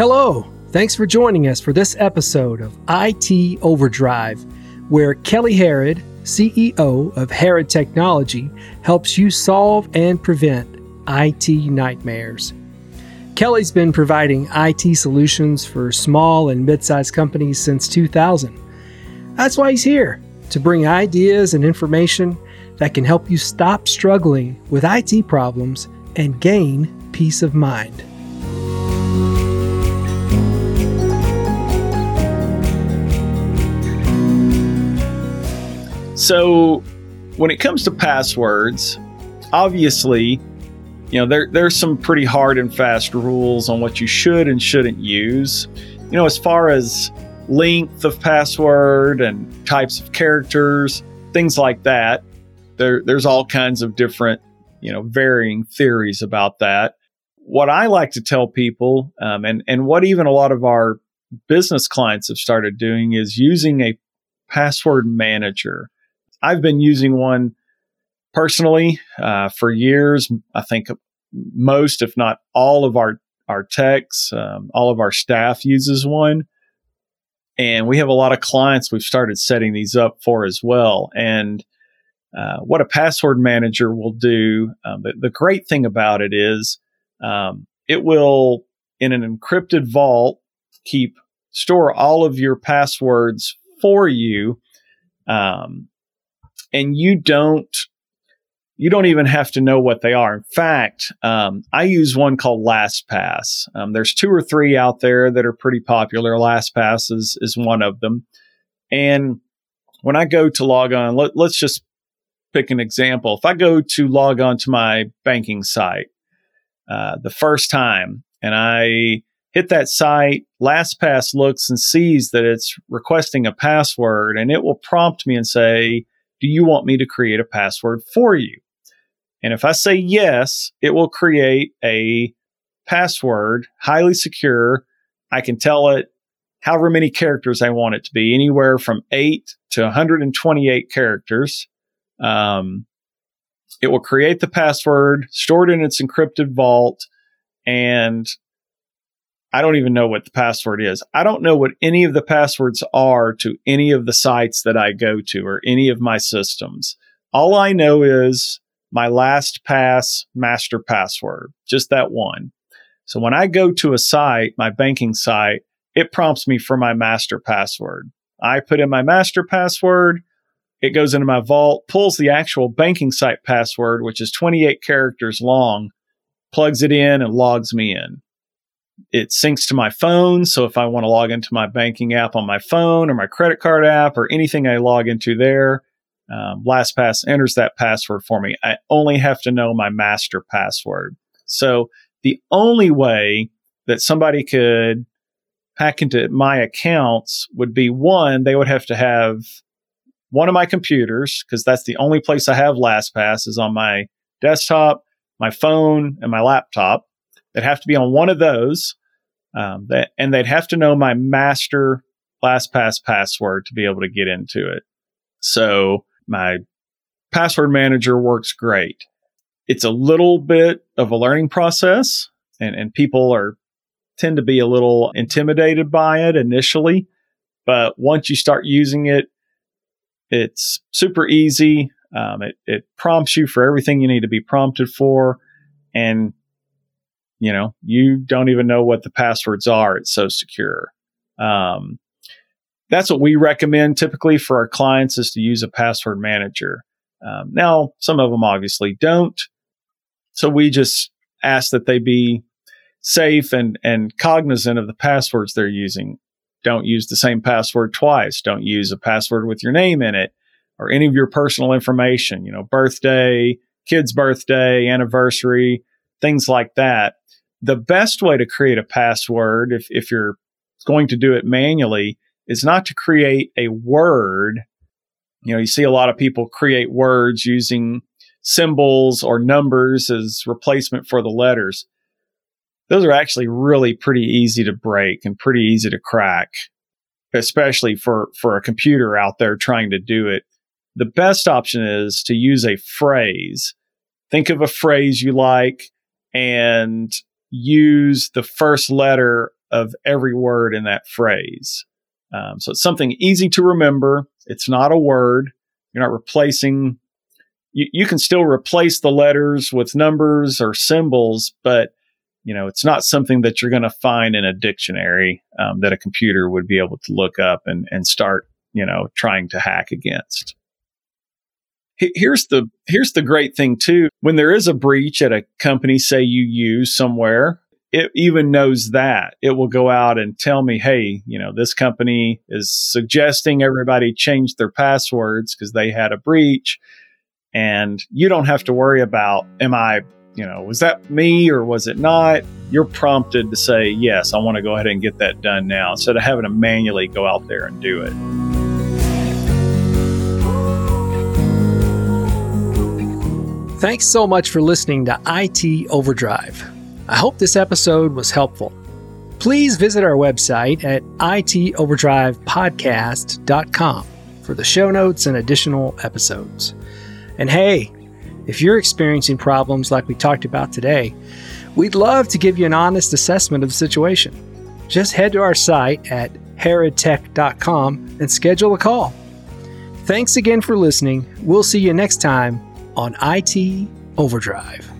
Hello. Thanks for joining us for this episode of IT Overdrive, where Kelly Harrod, CEO of Harrod Technology, helps you solve and prevent IT nightmares. Kelly's been providing IT solutions for small and mid sized companies since 2000. That's why he's here to bring ideas and information that can help you stop struggling with IT problems and gain peace of mind. So, when it comes to passwords, obviously, you know, there, there's some pretty hard and fast rules on what you should and shouldn't use. You know, as far as length of password and types of characters, things like that, there, there's all kinds of different, you know, varying theories about that. What I like to tell people, um, and, and what even a lot of our business clients have started doing, is using a password manager. I've been using one personally uh, for years. I think most, if not all, of our our techs, um, all of our staff uses one, and we have a lot of clients we've started setting these up for as well. And uh, what a password manager will do, um, the, the, great thing about it is um, it will, in an encrypted vault, keep store all of your passwords for you. Um, and you don't you don't even have to know what they are. In fact, um, I use one called LastPass. Um, there's two or three out there that are pretty popular. LastPass is is one of them. And when I go to log on, let, let's just pick an example. If I go to log on to my banking site uh, the first time, and I hit that site, LastPass looks and sees that it's requesting a password, and it will prompt me and say do you want me to create a password for you? And if I say yes, it will create a password, highly secure. I can tell it however many characters I want it to be, anywhere from 8 to 128 characters. Um, it will create the password, store it in its encrypted vault, and I don't even know what the password is. I don't know what any of the passwords are to any of the sites that I go to or any of my systems. All I know is my LastPass master password, just that one. So when I go to a site, my banking site, it prompts me for my master password. I put in my master password. It goes into my vault, pulls the actual banking site password, which is 28 characters long, plugs it in and logs me in it syncs to my phone. So if I want to log into my banking app on my phone or my credit card app or anything I log into there, um, LastPass enters that password for me. I only have to know my master password. So the only way that somebody could hack into my accounts would be one, they would have to have one of my computers because that's the only place I have LastPass is on my desktop, my phone, and my laptop. They'd have to be on one of those. Um, that, and they'd have to know my master LastPass password to be able to get into it. So my password manager works great. It's a little bit of a learning process and, and people are tend to be a little intimidated by it initially. But once you start using it, it's super easy. Um, it, it prompts you for everything you need to be prompted for. And you know, you don't even know what the passwords are. It's so secure. Um, that's what we recommend typically for our clients is to use a password manager. Um, now, some of them obviously don't. So we just ask that they be safe and, and cognizant of the passwords they're using. Don't use the same password twice. Don't use a password with your name in it or any of your personal information, you know, birthday, kid's birthday, anniversary, things like that the best way to create a password, if, if you're going to do it manually, is not to create a word. You know, you see a lot of people create words using symbols or numbers as replacement for the letters. Those are actually really pretty easy to break and pretty easy to crack, especially for, for a computer out there trying to do it. The best option is to use a phrase. Think of a phrase you like and use the first letter of every word in that phrase. Um, so it's something easy to remember. It's not a word. You're not replacing. You, you can still replace the letters with numbers or symbols, but you know it's not something that you're going to find in a dictionary um, that a computer would be able to look up and and start you know trying to hack against here's the here's the great thing too. When there is a breach at a company say you use somewhere it even knows that. It will go out and tell me hey you know this company is suggesting everybody change their passwords because they had a breach and you don't have to worry about am i you know was that me or was it not? You're prompted to say yes i want to go ahead and get that done now instead of having to manually go out there and do it Thanks so much for listening to IT Overdrive. I hope this episode was helpful. Please visit our website at itoverdrivepodcast.com for the show notes and additional episodes. And hey, if you're experiencing problems like we talked about today, we'd love to give you an honest assessment of the situation. Just head to our site at harrodtech.com and schedule a call. Thanks again for listening. We'll see you next time on IT Overdrive.